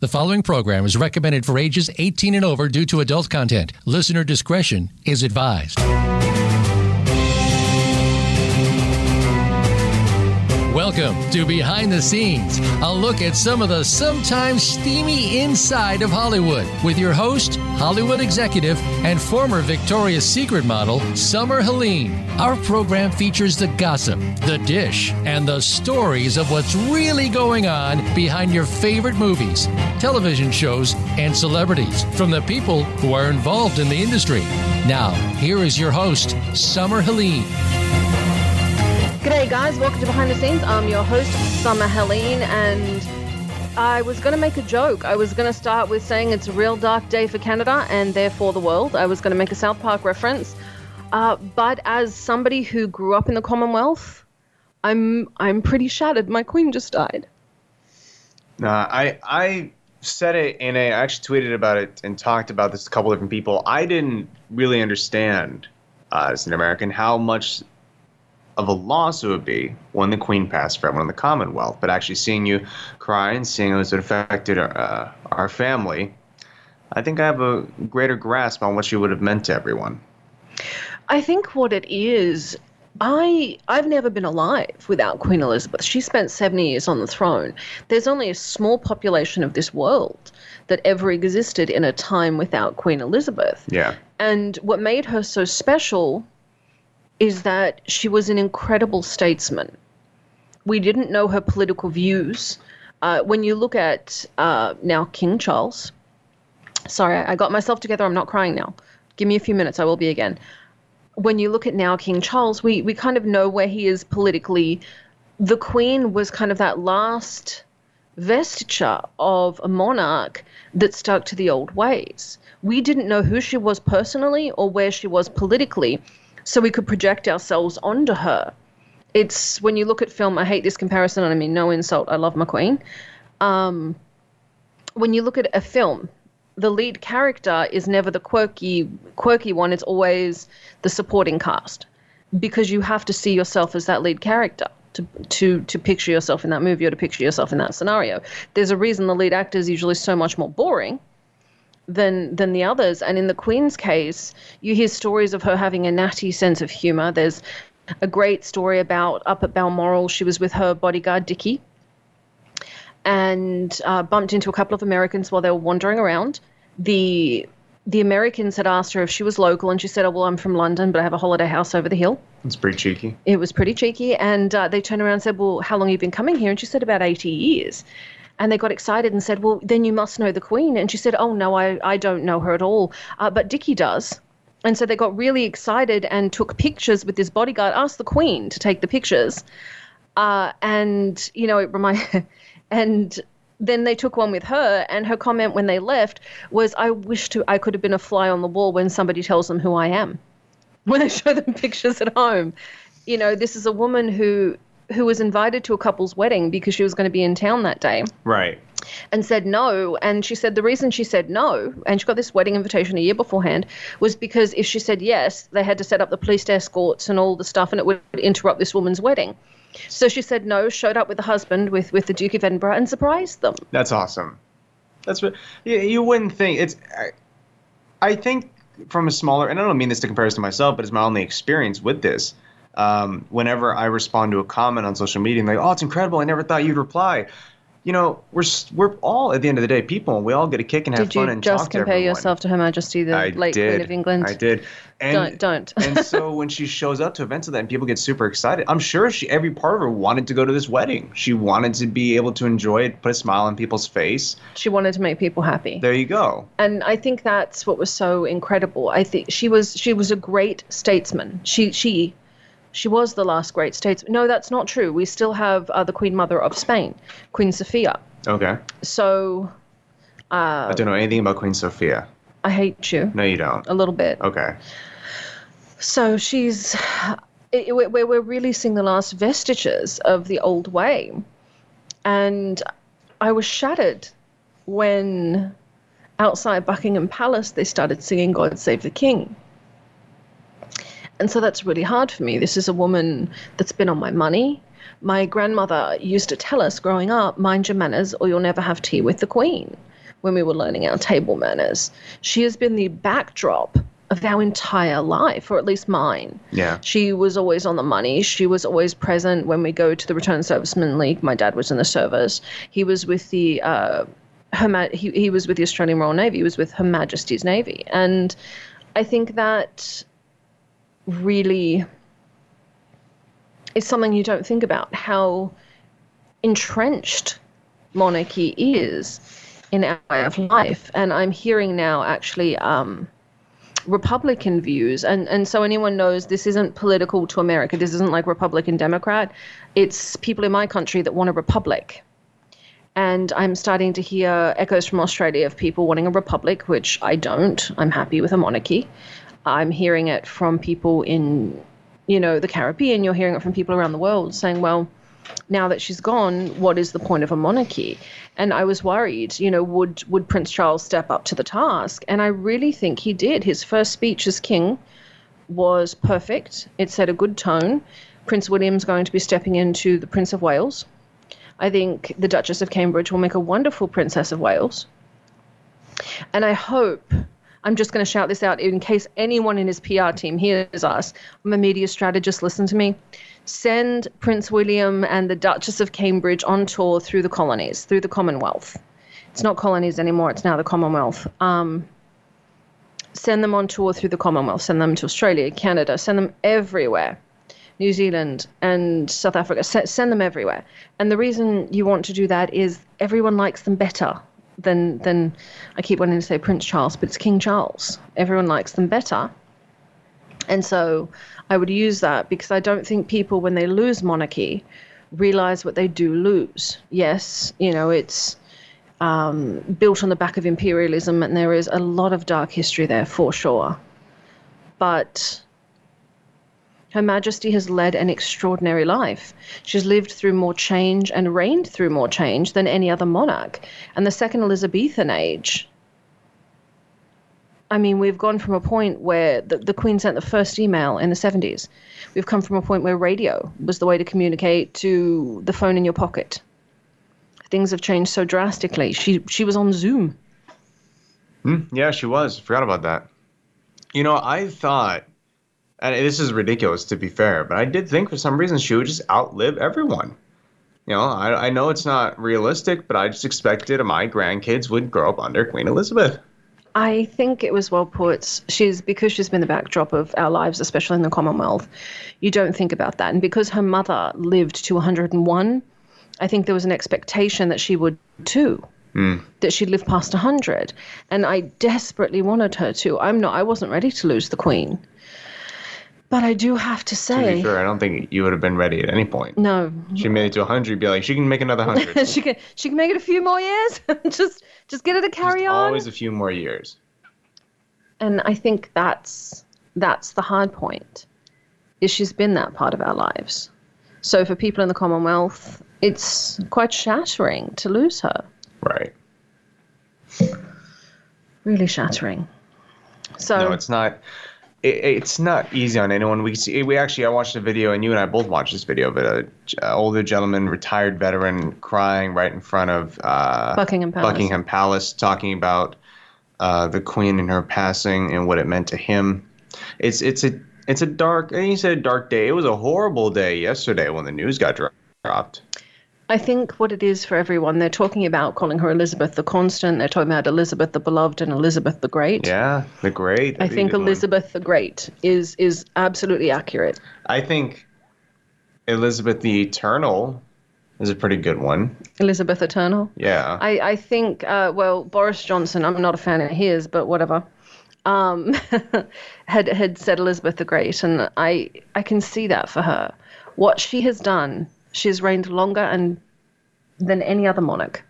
The following program is recommended for ages 18 and over due to adult content. Listener discretion is advised. Welcome to Behind the Scenes, a look at some of the sometimes steamy inside of Hollywood with your host, Hollywood executive, and former Victoria's Secret model, Summer Helene. Our program features the gossip, the dish, and the stories of what's really going on behind your favorite movies, television shows, and celebrities from the people who are involved in the industry. Now, here is your host, Summer Helene. G'day, guys. Welcome to Behind the Scenes. I'm your host, Summer Helene, and I was going to make a joke. I was going to start with saying it's a real dark day for Canada and therefore the world. I was going to make a South Park reference. Uh, but as somebody who grew up in the Commonwealth, I'm I'm pretty shattered. My queen just died. Nah, I I said it and I actually tweeted about it and talked about this to a couple different people. I didn't really understand uh, as an American how much of a loss it would be when the Queen passed for everyone in the Commonwealth. But actually seeing you cry and seeing how it affected our, uh, our family, I think I have a greater grasp on what she would have meant to everyone. I think what it is, I I've never been alive without Queen Elizabeth. She spent 70 years on the throne. There's only a small population of this world that ever existed in a time without Queen Elizabeth. Yeah. And what made her so special is that she was an incredible statesman. We didn't know her political views. Uh, when you look at uh, now King Charles, sorry, I got myself together. I'm not crying now. Give me a few minutes. I will be again. When you look at now King Charles, we, we kind of know where he is politically. The Queen was kind of that last vesture of a monarch that stuck to the old ways. We didn't know who she was personally or where she was politically so we could project ourselves onto her. It's when you look at film, I hate this comparison, and I mean no insult, I love my Queen. Um, when you look at a film, the lead character is never the quirky quirky one, it's always the supporting cast. Because you have to see yourself as that lead character to to to picture yourself in that movie or to picture yourself in that scenario. There's a reason the lead actor is usually so much more boring than than the others. And in the Queen's case, you hear stories of her having a natty sense of humor. There's a great story about up at Balmoral. She was with her bodyguard Dickie, and uh, bumped into a couple of Americans while they were wandering around. The the Americans had asked her if she was local, and she said, "Oh well, I'm from London, but I have a holiday house over the hill." It's pretty cheeky. It was pretty cheeky, and uh, they turned around and said, "Well, how long have you been coming here?" And she said, "About 80 years." And they got excited and said, "Well, then you must know the Queen." And she said, "Oh no, I I don't know her at all, uh, but Dickie does." And so they got really excited and took pictures with this bodyguard. Asked the Queen to take the pictures, uh, and you know it reminded, and then they took one with her and her comment when they left was i wish to i could have been a fly on the wall when somebody tells them who i am when they show them pictures at home you know this is a woman who who was invited to a couple's wedding because she was going to be in town that day. Right. And said no. And she said the reason she said no, and she got this wedding invitation a year beforehand, was because if she said yes, they had to set up the police escorts and all the stuff, and it would interrupt this woman's wedding. So she said no, showed up with the husband, with, with the Duke of Edinburgh, and surprised them. That's awesome. That's what you, you wouldn't think. It's. I, I think from a smaller, and I don't mean this to compare to myself, but it's my only experience with this um, whenever I respond to a comment on social media and they, oh, it's incredible. I never thought you'd reply. You know, we're we're all at the end of the day people, and we all get a kick and have did fun and talk to Did you just compare yourself to Her Majesty, the I late did. Queen of England? I did. And, don't don't. and so when she shows up to events like that and people get super excited, I'm sure she every part of her wanted to go to this wedding. She wanted to be able to enjoy it, put a smile on people's face. she wanted to make people happy. There you go. and I think that's what was so incredible. I think she was she was a great statesman. She she she was the last great statesman. No, that's not true. We still have uh, the Queen Mother of Spain, Queen Sophia. Okay. So I don't know anything about Queen Sophia. I hate you No, you don't. a little bit. Okay. So she's it, we're, we're really seeing the last vestiges of the old way, and I was shattered when outside Buckingham Palace they started singing "God Save the King." And so that's really hard for me. This is a woman that's been on my money. My grandmother used to tell us growing up, mind your manners or you'll never have tea with the Queen. when we were learning our table manners. She has been the backdrop of our entire life, or at least mine. Yeah. She was always on the money. She was always present when we go to the Return Servicemen League. My dad was in the service. He was with the uh, her Ma- he, he was with the Australian Royal Navy. He was with Her Majesty's Navy, and I think that really is something you don't think about how entrenched monarchy is in our way of life. And I'm hearing now actually um, Republican views. And, and so anyone knows this isn't political to America. This isn't like Republican Democrat. It's people in my country that want a republic. And I'm starting to hear echoes from Australia of people wanting a republic, which I don't. I'm happy with a monarchy. I'm hearing it from people in, you know, the Caribbean. You're hearing it from people around the world saying, well, now that she's gone, what is the point of a monarchy? And I was worried, you know, would would Prince Charles step up to the task? And I really think he did. His first speech as king was perfect. It set a good tone. Prince William's going to be stepping into the Prince of Wales. I think the Duchess of Cambridge will make a wonderful Princess of Wales. And I hope I'm just going to shout this out in case anyone in his PR team hears us. I'm a media strategist, listen to me send Prince William and the Duchess of Cambridge on tour through the colonies, through the Commonwealth. It's not colonies anymore, it's now the Commonwealth. Um, send them on tour through the Commonwealth, send them to Australia, Canada, send them everywhere. New Zealand and South Africa, send them everywhere. And the reason you want to do that is everyone likes them better than than I keep wanting to say Prince Charles, but it's King Charles. Everyone likes them better. And so I would use that because I don't think people, when they lose monarchy, realize what they do lose. Yes, you know, it's um, built on the back of imperialism, and there is a lot of dark history there for sure. But Her Majesty has led an extraordinary life. She's lived through more change and reigned through more change than any other monarch. And the second Elizabethan age I mean, we've gone from a point where the, the Queen sent the first email in the 70s. We've come from a point where radio was the way to communicate to the phone in your pocket. Things have changed so drastically. She she was on Zoom. Mm, yeah, she was. Forgot about that. You know, I thought, and this is ridiculous to be fair, but I did think for some reason she would just outlive everyone. You know, I, I know it's not realistic, but I just expected my grandkids would grow up under Queen Elizabeth. I think it was well put. She's because she's been the backdrop of our lives, especially in the Commonwealth. You don't think about that, and because her mother lived to 101, I think there was an expectation that she would too. Mm. That she'd live past 100, and I desperately wanted her to. I'm not. I wasn't ready to lose the Queen. But I do have to say, to be fair, I don't think you would have been ready at any point. No, she made it to hundred. Be like, she can make another hundred. she can. She can make it a few more years. just, just get her to carry just on. Always a few more years. And I think that's that's the hard point. Is she's been that part of our lives. So for people in the Commonwealth, it's quite shattering to lose her. Right. Really shattering. So no, it's not it, it's not easy on anyone. We see we actually I watched a video and you and I both watched this video, but a, a older gentleman, retired veteran, crying right in front of uh, Buckingham Palace. Buckingham Palace, talking about uh, the Queen and her passing and what it meant to him. It's it's a it's a dark. And he said a dark day. It was a horrible day yesterday when the news got dropped. I think what it is for everyone, they're talking about calling her Elizabeth the Constant. They're talking about Elizabeth the Beloved and Elizabeth the Great. Yeah, the Great. I think Elizabeth one. the Great is is absolutely accurate. I think Elizabeth the Eternal is a pretty good one. Elizabeth Eternal. Yeah. I I think uh, well Boris Johnson. I'm not a fan of his, but whatever. Um, had had said Elizabeth the Great, and I I can see that for her. What she has done She's reigned longer and than any other monarch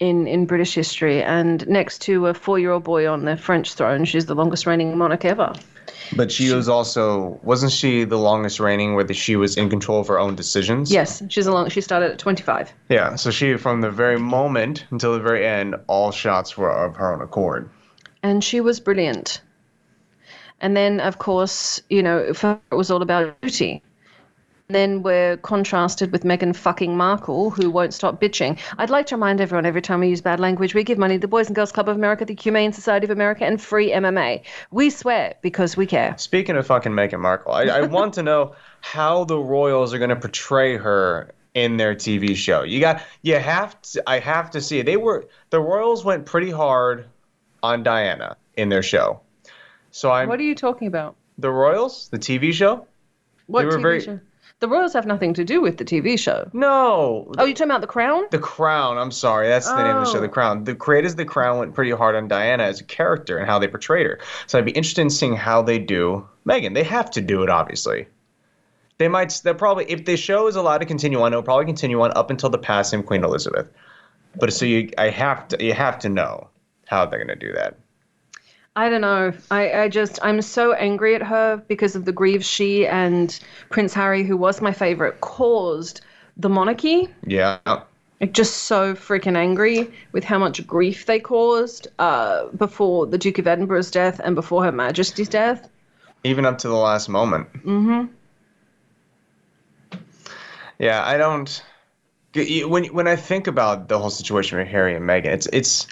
in, in British history. And next to a four year old boy on the French throne, she's the longest reigning monarch ever. But she, she was also wasn't she the longest reigning where the, she was in control of her own decisions? Yes, she's a long. She started at 25. Yeah, so she from the very moment until the very end, all shots were of her own accord. And she was brilliant. And then, of course, you know, it was all about duty then we're contrasted with Meghan fucking Markle, who won't stop bitching. I'd like to remind everyone every time we use bad language, we give money to the Boys and Girls Club of America, the Humane Society of America, and Free MMA. We swear because we care. Speaking of fucking Meghan Markle, I, I want to know how the Royals are going to portray her in their TV show. You got, you have to, I have to see it. They were, the Royals went pretty hard on Diana in their show. So I'm. What are you talking about? The Royals, the TV show. What They were TV very- show? The Royals have nothing to do with the TV show. No, Oh, you're talking about The Crown? The Crown. I'm sorry, that's the name of the show. Oh. The Crown. The creators of The Crown went pretty hard on Diana as a character and how they portrayed her. So I'd be interested in seeing how they do Meghan. They have to do it, obviously. They might. They'll probably if the show is allowed to continue on, it'll probably continue on up until the passing of Queen Elizabeth. But so you, I have to, you have to know how they're going to do that. I don't know. I, I just, I'm so angry at her because of the grief she and Prince Harry, who was my favorite, caused the monarchy. Yeah. Like, just so freaking angry with how much grief they caused uh, before the Duke of Edinburgh's death and before Her Majesty's death. Even up to the last moment. Mm-hmm. Yeah, I don't. When when I think about the whole situation with Harry and Meghan, it's it's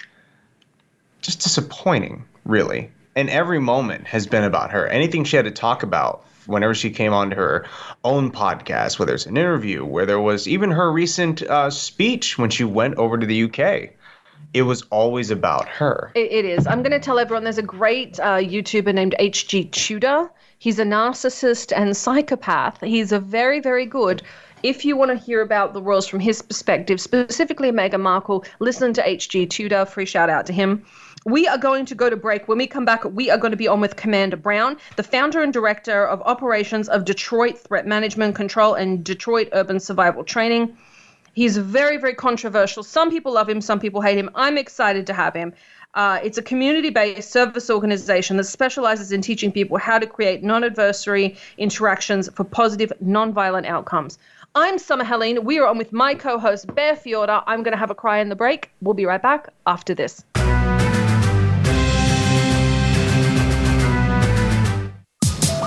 just disappointing, really. And every moment has been about her. Anything she had to talk about whenever she came onto her own podcast, whether it's an interview, where there was even her recent uh, speech when she went over to the UK, it was always about her. It, it is. I'm going to tell everyone there's a great uh, YouTuber named HG Tudor. He's a narcissist and psychopath. He's a very, very good. If you want to hear about the royals from his perspective, specifically Meghan Markle, listen to HG Tudor. Free shout out to him. We are going to go to break. When we come back, we are going to be on with Commander Brown, the founder and director of operations of Detroit Threat Management Control and Detroit Urban Survival Training. He's very, very controversial. Some people love him, some people hate him. I'm excited to have him. Uh, it's a community based service organization that specializes in teaching people how to create non adversary interactions for positive, non violent outcomes. I'm Summer Helene. We are on with my co host, Bear Fiorda. I'm going to have a cry in the break. We'll be right back after this.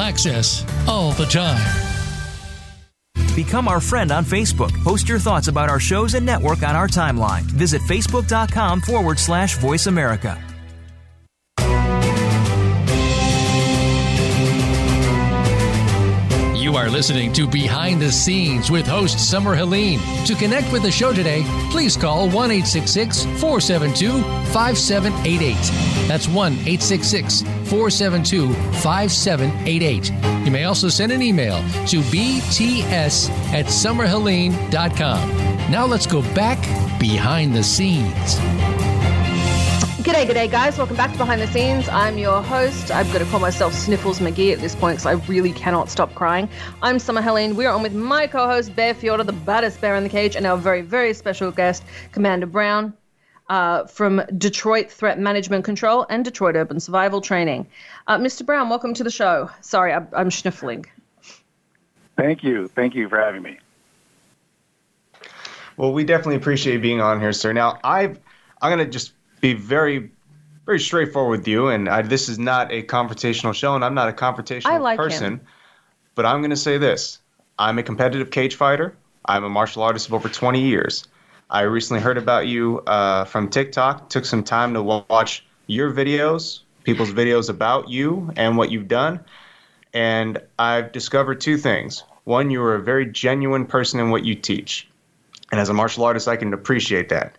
access, all the time. Become our friend on Facebook. Post your thoughts about our shows and network on our timeline. Visit facebook.com forward slash voice America. You are listening to Behind the Scenes with host Summer Helene. To connect with the show today, please call 1 472 5788. That's 1 472 5788. You may also send an email to bts at summerhelene.com. Now let's go back behind the scenes. G'day, g'day, guys. Welcome back to Behind the Scenes. I'm your host. I'm going to call myself Sniffles McGee at this point because I really cannot stop crying. I'm Summer Helene. We're on with my co host, Bear Fiorda, the baddest bear in the cage, and our very, very special guest, Commander Brown uh, from Detroit Threat Management Control and Detroit Urban Survival Training. Uh, Mr. Brown, welcome to the show. Sorry, I'm, I'm sniffling. Thank you. Thank you for having me. Well, we definitely appreciate being on here, sir. Now, I've I'm gonna just be very, very straightforward with you, and I, this is not a confrontational show, and I'm not a confrontational I like person. him. But I'm gonna say this: I'm a competitive cage fighter. I'm a martial artist of over 20 years. I recently heard about you uh, from TikTok, took some time to watch your videos, people's videos about you and what you've done. And I've discovered two things. One, you are a very genuine person in what you teach. And as a martial artist, I can appreciate that.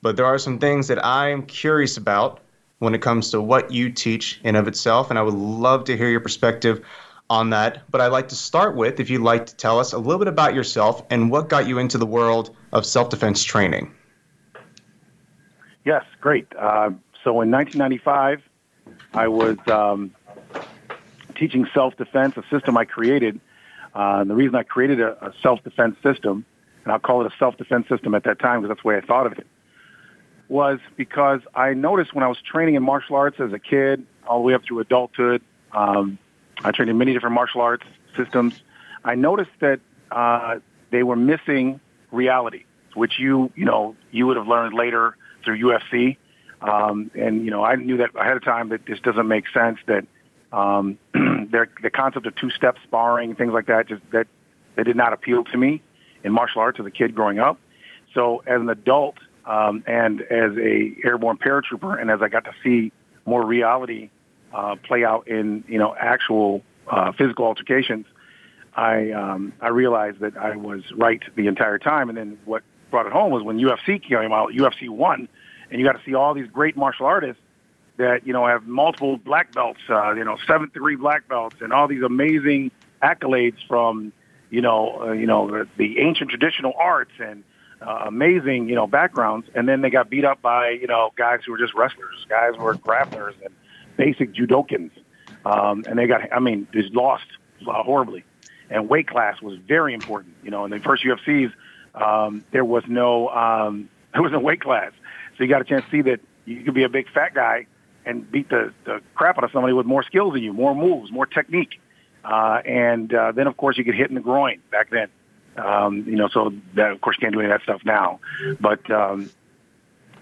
But there are some things that I am curious about when it comes to what you teach in of itself. And I would love to hear your perspective on that. But I'd like to start with if you'd like to tell us a little bit about yourself and what got you into the world of self defense training. Yes, great. Uh, so in 1995, I was um, teaching self defense, a system I created. Uh, and the reason I created a, a self defense system, and I'll call it a self defense system at that time because that's the way I thought of it, was because I noticed when I was training in martial arts as a kid, all the way up through adulthood, um, I trained in many different martial arts systems. I noticed that uh, they were missing reality, which you you know you would have learned later through UFC. Um, and you know, I knew that ahead of time that this doesn't make sense. That um, the concept of two-step sparring, things like that, just that that did not appeal to me in martial arts as a kid growing up. So as an adult um, and as a airborne paratrooper, and as I got to see more reality uh, play out in you know actual uh, physical altercations, I um, I realized that I was right the entire time. And then what brought it home was when UFC came out, UFC one, and you got to see all these great martial artists that you know have multiple black belts, uh, you know seventh degree black belts, and all these amazing accolades from you know uh, you know the, the ancient traditional arts and uh, amazing you know backgrounds, and then they got beat up by you know guys who were just wrestlers, guys who were grapplers and basic judokins, um, and they got I mean just lost uh, horribly. And weight class was very important. You know, in the first UFCs, um, there was no um, there was no weight class. So you got a chance to see that you could be a big fat guy and beat the, the crap out of somebody with more skills than you, more moves, more technique. Uh, and uh, then, of course, you get hit in the groin back then. Um, you know, so that, of course, you can't do any of that stuff now. But um,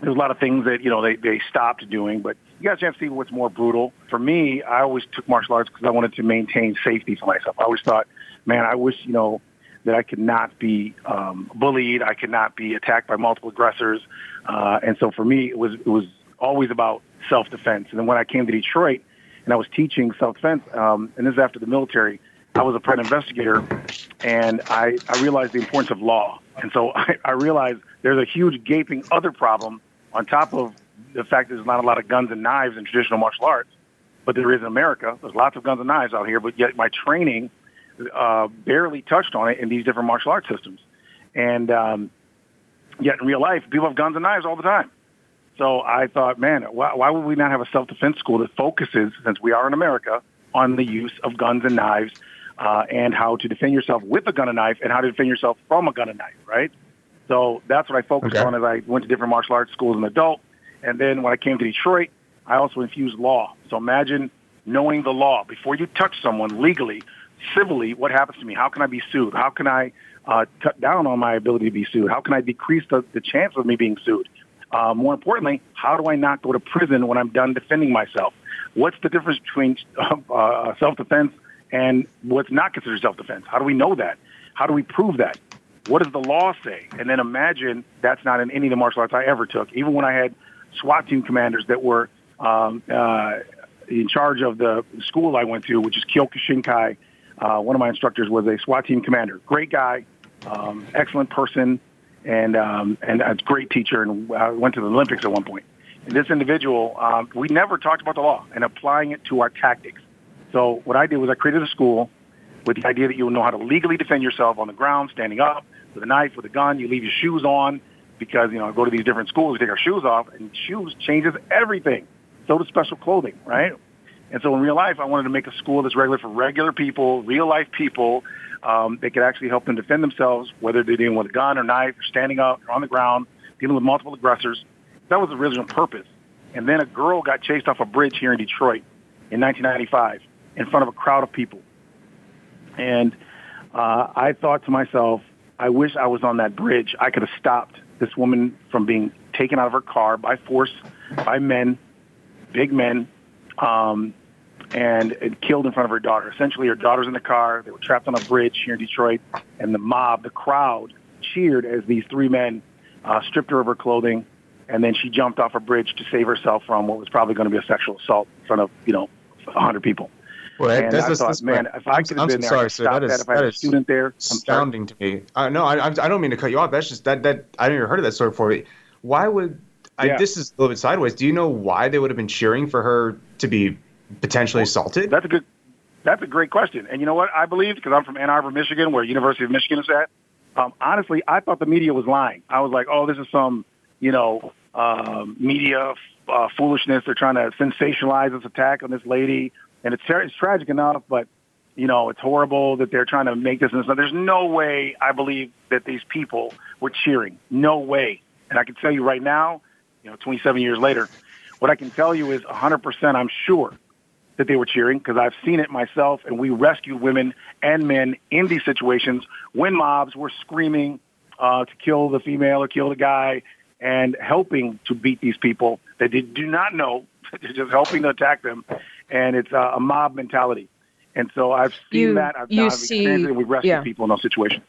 there's a lot of things that, you know, they, they stopped doing. But you a chance to see what's more brutal. For me, I always took martial arts because I wanted to maintain safety for myself. I always thought, man, I wish, you know, that I could not be um, bullied. I could not be attacked by multiple aggressors. Uh, and so for me, it was it was always about self-defense. And then when I came to Detroit and I was teaching self-defense, um, and this is after the military, I was a private investigator, and I, I realized the importance of law. And so I, I realized there's a huge gaping other problem on top of the fact that there's not a lot of guns and knives in traditional martial arts, but there is in America. There's lots of guns and knives out here, but yet my training uh, barely touched on it in these different martial arts systems. And um, yet in real life, people have guns and knives all the time. So I thought, man, why, why would we not have a self-defense school that focuses, since we are in America, on the use of guns and knives uh, and how to defend yourself with a gun and knife and how to defend yourself from a gun and knife, right? So that's what I focused okay. on as I went to different martial arts schools as an adult. And then when I came to Detroit, I also infused law. So imagine knowing the law before you touch someone legally, civilly, what happens to me? How can I be sued? How can I uh, cut down on my ability to be sued? How can I decrease the, the chance of me being sued? Uh, more importantly, how do I not go to prison when I'm done defending myself? What's the difference between uh, self-defense and what's not considered self-defense? How do we know that? How do we prove that? What does the law say? And then imagine that's not in any of the martial arts I ever took. Even when I had SWAT team commanders that were um, uh, in charge of the school I went to, which is Kyokushinkai. Uh, one of my instructors was a SWAT team commander. Great guy, um, excellent person, and um, and a great teacher, and I went to the Olympics at one point. And this individual, um, we never talked about the law and applying it to our tactics. So what I did was I created a school with the idea that you will know how to legally defend yourself on the ground, standing up with a knife, with a gun. You leave your shoes on because you know I go to these different schools, we take our shoes off, and shoes changes everything. So does special clothing, right? And so in real life, I wanted to make a school that's regular for regular people, real life people um, that could actually help them defend themselves, whether they're dealing with a gun or knife, or standing up, or on the ground, dealing with multiple aggressors. That was the original purpose. And then a girl got chased off a bridge here in Detroit in 1995 in front of a crowd of people. And uh, I thought to myself, I wish I was on that bridge. I could have stopped this woman from being taken out of her car by force by men, big men, um, and it killed in front of her daughter. Essentially, her daughter's in the car. They were trapped on a bridge here in Detroit, and the mob, the crowd, cheered as these three men uh, stripped her of her clothing, and then she jumped off a bridge to save herself from what was probably going to be a sexual assault in front of you know a hundred people. Well, and that's, I that's, thought, that's man, if I could have I'm been there, sorry, I sir. That that. is If I had that a student there, astounding to me. Uh, no, I, I I don't mean to cut you off. That's just that that I never heard of that story before. Why would I, Yeah. this is a little bit sideways? Do you know why they would have been cheering for her to be potentially assaulted? That's a good. That's a great question. And you know what? I believe because I'm from Ann Arbor, Michigan, where University of Michigan is at. Um, honestly, I thought the media was lying. I was like, oh, this is some, you know, um, media uh, foolishness. They're trying to sensationalize this attack on this lady, and it's tra- it's tragic enough, but you know, it's horrible that they're trying to make this. And there's no way I believe that these people were cheering. No way. And I can tell you right now, you know, 27 years later, what I can tell you is 100% I'm sure that they were cheering because I've seen it myself and we rescued women and men in these situations when mobs were screaming uh, to kill the female or kill the guy and helping to beat these people that they do not know. They're just helping to attack them. And it's uh, a mob mentality. And so I've seen You- that. I've, you I've see- experienced it and we rescued yeah. people in those situations.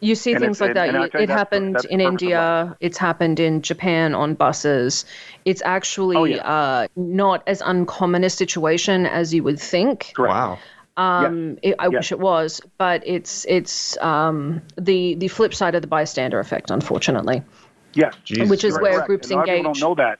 You see And things it's- like that. and- and I You- tell you it happened that's in the purpose of India. It's happened in Japan on buses. It's actually Oh, yeah. uh, not as uncommon a situation as you would think. Correct. Wow. Um, it, I Yes. wish it was, but it's it's um, the the flip side of the bystander effect, unfortunately. Yes. Jesus Which is Christ. where Correct. groups And a lot of people engage. don't know that.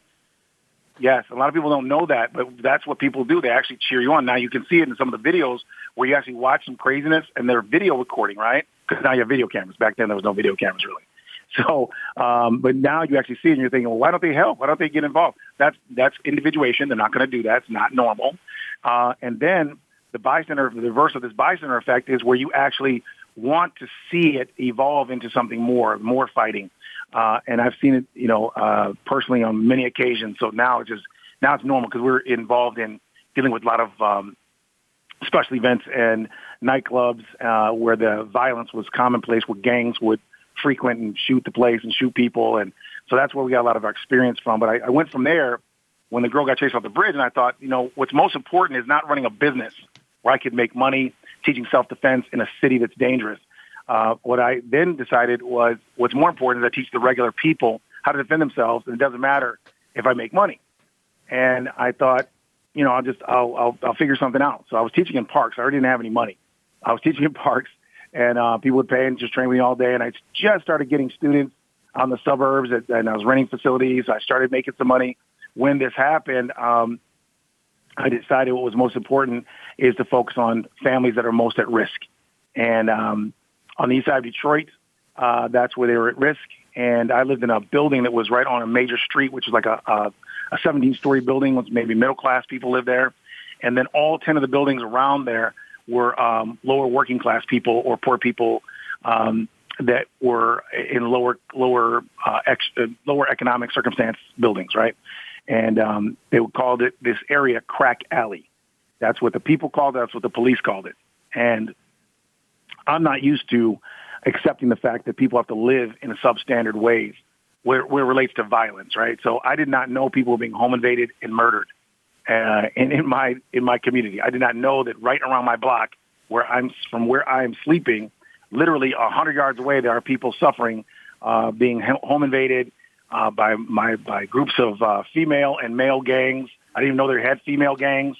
Yes, a lot of people don't know that, but that's what people do. They actually cheer you on. Now you can see it in some of the videos where you actually watch some craziness and they're video recording, right? Because now you have video cameras. Back then there was no video cameras really. So, um, but now you actually see it and you're thinking, well, why don't they help? Why don't they get involved? That's that's individuation. They're not going to do that. It's not normal. Uh, and then the bystander, the reverse of this bystander effect is where you actually want to see it evolve into something more, more fighting. Uh, and I've seen it, you know, uh, personally on many occasions. So now it's just, now it's normal because we're involved in dealing with a lot of, um, special events and nightclubs, uh, where the violence was commonplace, where gangs would frequent and shoot the place and shoot people. And so that's where we got a lot of our experience from. But I, I went from there when the girl got chased off the bridge and I thought, you know, what's most important is not running a business where I could make money teaching self-defense in a city that's dangerous. Uh, what I then decided was what's more important is I teach the regular people how to defend themselves, and it doesn't matter if I make money. And I thought, you know, I'll just I'll I'll, I'll figure something out. So I was teaching in parks. I already didn't have any money. I was teaching in parks, and uh, people would pay and just train me all day. And I just started getting students on the suburbs, and and I was renting facilities. I started making some money. When this happened, um, I decided what was most important is to focus on families that are most at risk. And um, on the east side of Detroit, uh, that's where they were at risk. And I lived in a building that was right on a major street, which is like a, a, a 17-story building, with maybe middle-class people live there. And then all 10 of the buildings around there were um, lower working-class people or poor people um, that were in lower lower uh, ex, uh, lower economic circumstance buildings, right? And um, they called it this area crack alley. That's what the people called it. That's what the police called it. And I'm not used to accepting the fact that people have to live in a substandard ways where, where it relates to violence, right? So I did not know people were being home invaded and murdered uh, in, in my in my community. I did not know that right around my block, where I'm from, where I am sleeping, literally a hundred yards away, there are people suffering, uh, being ho- home invaded uh, by my by groups of uh, female and male gangs. I didn't even know they had female gangs,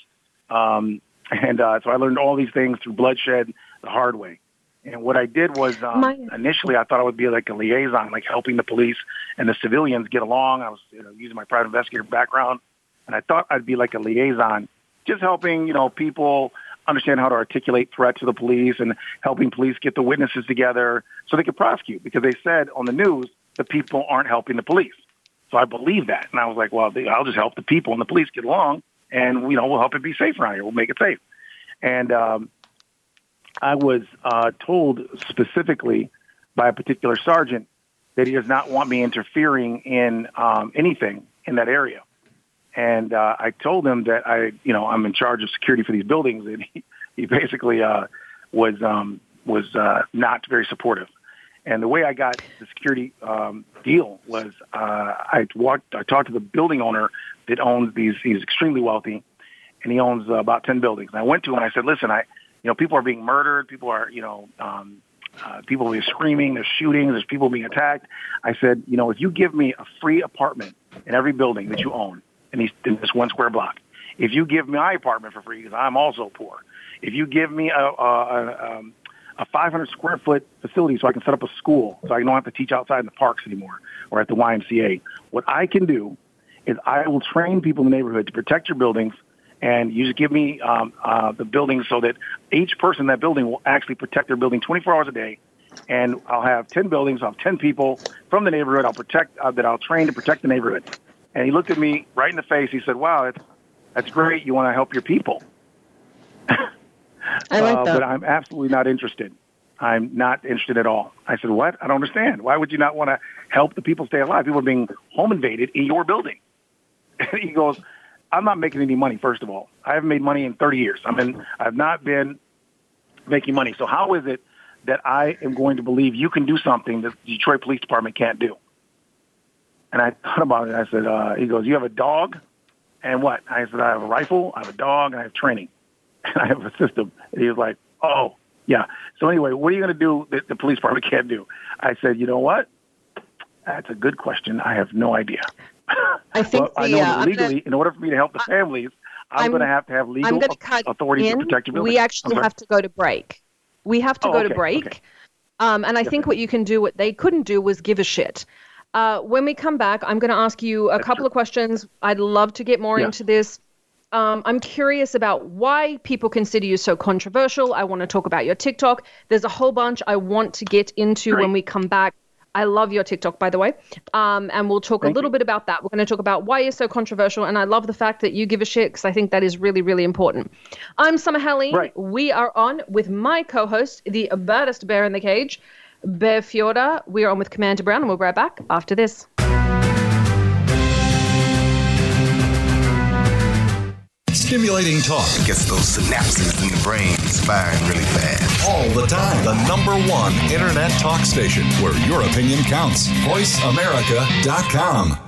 um, and uh, so I learned all these things through bloodshed the hard way. And what I did was um, My- initially I thought I would be like a liaison, like helping the police and the civilians get along. I was you know, using my private investigator background, and I thought I'd be like a liaison, just helping you know people understand how to articulate threat to the police and helping police get the witnesses together so they could prosecute. Because they said on the news the people aren't helping the police. So I believe that, and I was like, well, I'll just help the people and the police get along, and you know we'll help it be safe around here. We'll make it safe. And um, I was uh, told specifically by a particular sergeant that he does not want me interfering in um, anything in that area. And uh, I told him that I, you know, I'm in charge of security for these buildings, and he, he basically uh, was um, was uh, not very supportive. And the way I got the security um, deal was uh, I walked, I talked to the building owner that owns these. He's extremely wealthy, and he owns uh, about 10 buildings. And I went to him and I said, listen, I, you know, people are being murdered. People are, you know, um, uh, people are screaming. There's shootings. There's people being attacked. I said, you know, if you give me a free apartment in every building that you own in, these, in this one square block, if you give me my apartment for free because I'm also poor, if you give me a, a, a, um, a 500 square foot facility so I can set up a school so I don't have to teach outside in the parks anymore or at the YMCA, what I can do is I will train people in the neighborhood to protect your buildings and you just give me um, uh, the building so that each person in that building will actually protect their building 24 hours a day. And I'll have 10 buildings, I'll have 10 people from the neighborhood I'll protect, uh, that I'll train to protect the neighborhood. And he looked at me right in the face. He said, wow, that's, that's great. You want to help your people. I like uh, that. But I'm absolutely not interested. I'm not interested at all. I said, what? I don't understand. Why would you not want to help the people stay alive? People are being home invaded in your building. And he goes, I'm not making any money, first of all. I haven't made money in 30 years. I mean, I've not been making money. So how is it that I am going to believe you can do something that the Detroit Police Department can't do? And I thought about it. I said, uh, he goes, you have a dog and what? I said, I have a rifle, I have a dog, and I have training. And I have a system. And he was like, oh, yeah. So anyway, what are you going to do that the police department can't do? I said, you know what? That's a good question. I have no idea. I think well, I the, know uh, legally, gonna- in order for me to help the families, I'm, I'm- going to have to have legal I'm going to cut authority in. to protect your. We actually have to go to break. We have to Oh, go to break. okay. Um, and I think what you can do, what they couldn't do, was give a shit. Uh, when we come back, I'm going to ask you a couple of questions. I'd love to get more Yeah. into this. Um, I'm curious about why people consider you so controversial. I want to talk about your TikTok. There's a whole bunch I want to get into when we come back. I love your TikTok, by the way. Um, and we'll talk a little you. bit about that. We're going to talk about why you're so controversial. And I love the fact that you give a shit because I think that is really, really important. I'm Summer Helene. Right. We are on with my co host, the baddest bear in the cage, Bear Fiorda. We are on with Commander Brown, and we'll be right back after this. Stimulating talk Gets those synapses in the brain firing really fast. all the time. The number one internet talk station where your opinion counts. VoiceAmerica.com.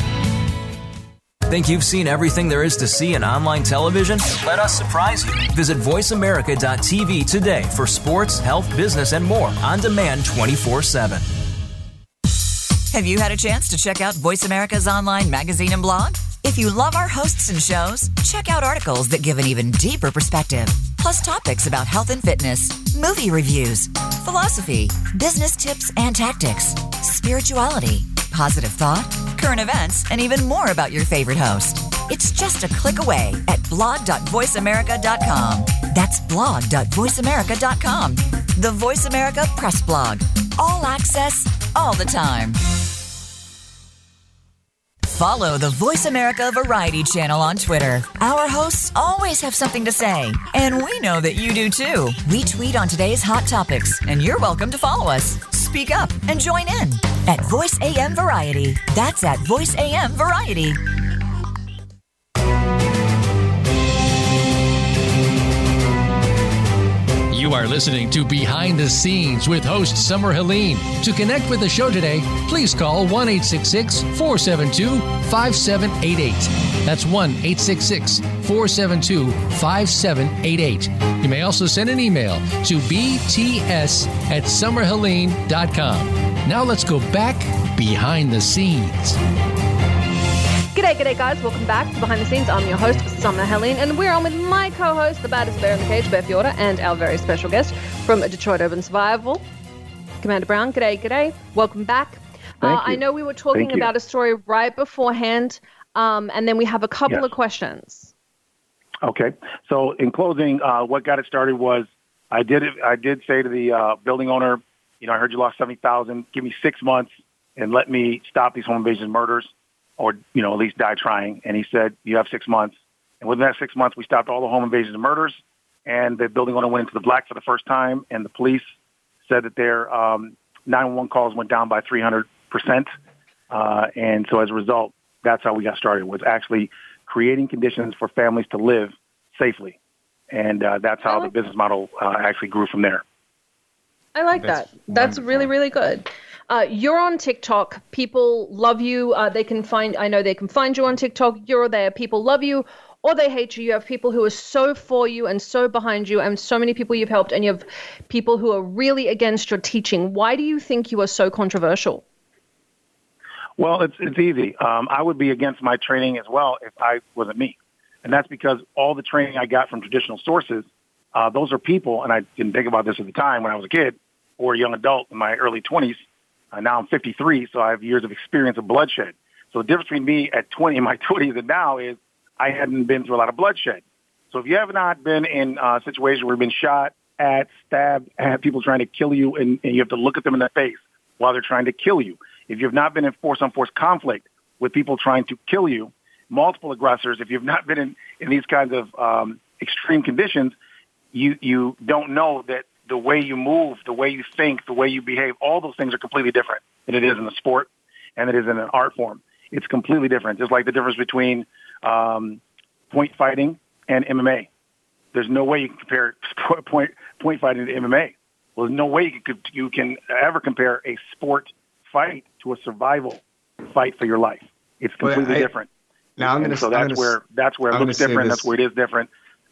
Think you've seen everything there is to see in online television? Let us surprise you. Visit VoiceAmerica.tv today for sports, health, business, and more on demand 24 7. Have you had a chance to check out Voice America's online magazine and blog? If you love our hosts and shows, check out articles that give an even deeper perspective, plus topics about health and fitness, movie reviews, philosophy, business tips and tactics, spirituality, positive thought, current events, and even more about your favorite host. It's just a click away at blog.voiceamerica.com. That's blog.voiceamerica.com. The Voice America Press Blog. All access, all the time. Follow the Voice America Variety channel on Twitter. Our hosts always have something to say, and we know that you do too. We tweet on today's hot topics, and you're welcome to follow us. Speak up and join in at Voice AM Variety. That's at Voice AM Variety. You are listening to Behind the Scenes with host Summer Helene. To connect with the show today, please call 1 472 5788. That's 1 472 5788. You may also send an email to bts at summerhelene.com. Now let's go back behind the scenes. G'day, g'day, guys. Welcome back to Behind the Scenes. I'm your host, Summer Helene, and we're on with my co host, the baddest bear in the cage, Bear Fiorda, and our very special guest from Detroit Urban Survival, Commander Brown. G'day, g'day. Welcome back. Uh, I know we were talking Thank you. about a story right beforehand, um, and then we have a couple Yes. of questions. Okay. So in closing, uh, what got it started was I did. I did say to the uh, building owner, you know, I heard you lost seventy thousand. Give me six months and let me stop these home invasion murders, or you know, at least die trying. And he said, you have six months. And within that six months, we stopped all the home invasions and murders, and the building owner went into the black for the first time, and the police said that their um, 911 calls went down by 300 percent. Uh, and so as a result, that's how we got started. Was actually creating conditions for families to live safely, and uh, that's how the business model uh, actually grew from there. I like That's that. That's really, really good. Uh, you're on TikTok. People love you. Uh, they can find. I know they can find you on TikTok. You're there. People love you, or they hate you. You have people who are so for you and so behind you, and so many people you've helped, and you have people who are really against your teaching. Why do you think you are so controversial? Well, it's it's easy. Um, I would be against my training as well if I wasn't me, and that's because all the training I got from traditional sources, uh, those are people, and I didn't think about this at the time when I was a kid or a young adult in my early 20s. Uh, now I'm 53, so I have years of experience of bloodshed. So the difference between me at 20 in my 20s and now is I hadn't been through a lot of bloodshed. So if you have not been in a situation where you've been shot at, stabbed, at people trying to kill you, and, and you have to look at them in the face while they're trying to kill you, if you've not been in force-on-force conflict with people trying to kill you, multiple aggressors, if you've not been in, in these kinds of um, extreme conditions, you, you don't know that the way you move, the way you think, the way you behave, all those things are completely different than it is in a sport and it is in an art form. It's completely different. Just like the difference between um, point fighting and MMA. There's no way you can compare point point fighting to MMA. Well, there's no way you can you can ever compare a sport fight to a survival fight for your life. It's completely I- different. Now I'm going to. so that's where that's where it I'm looks different. That's where it is different.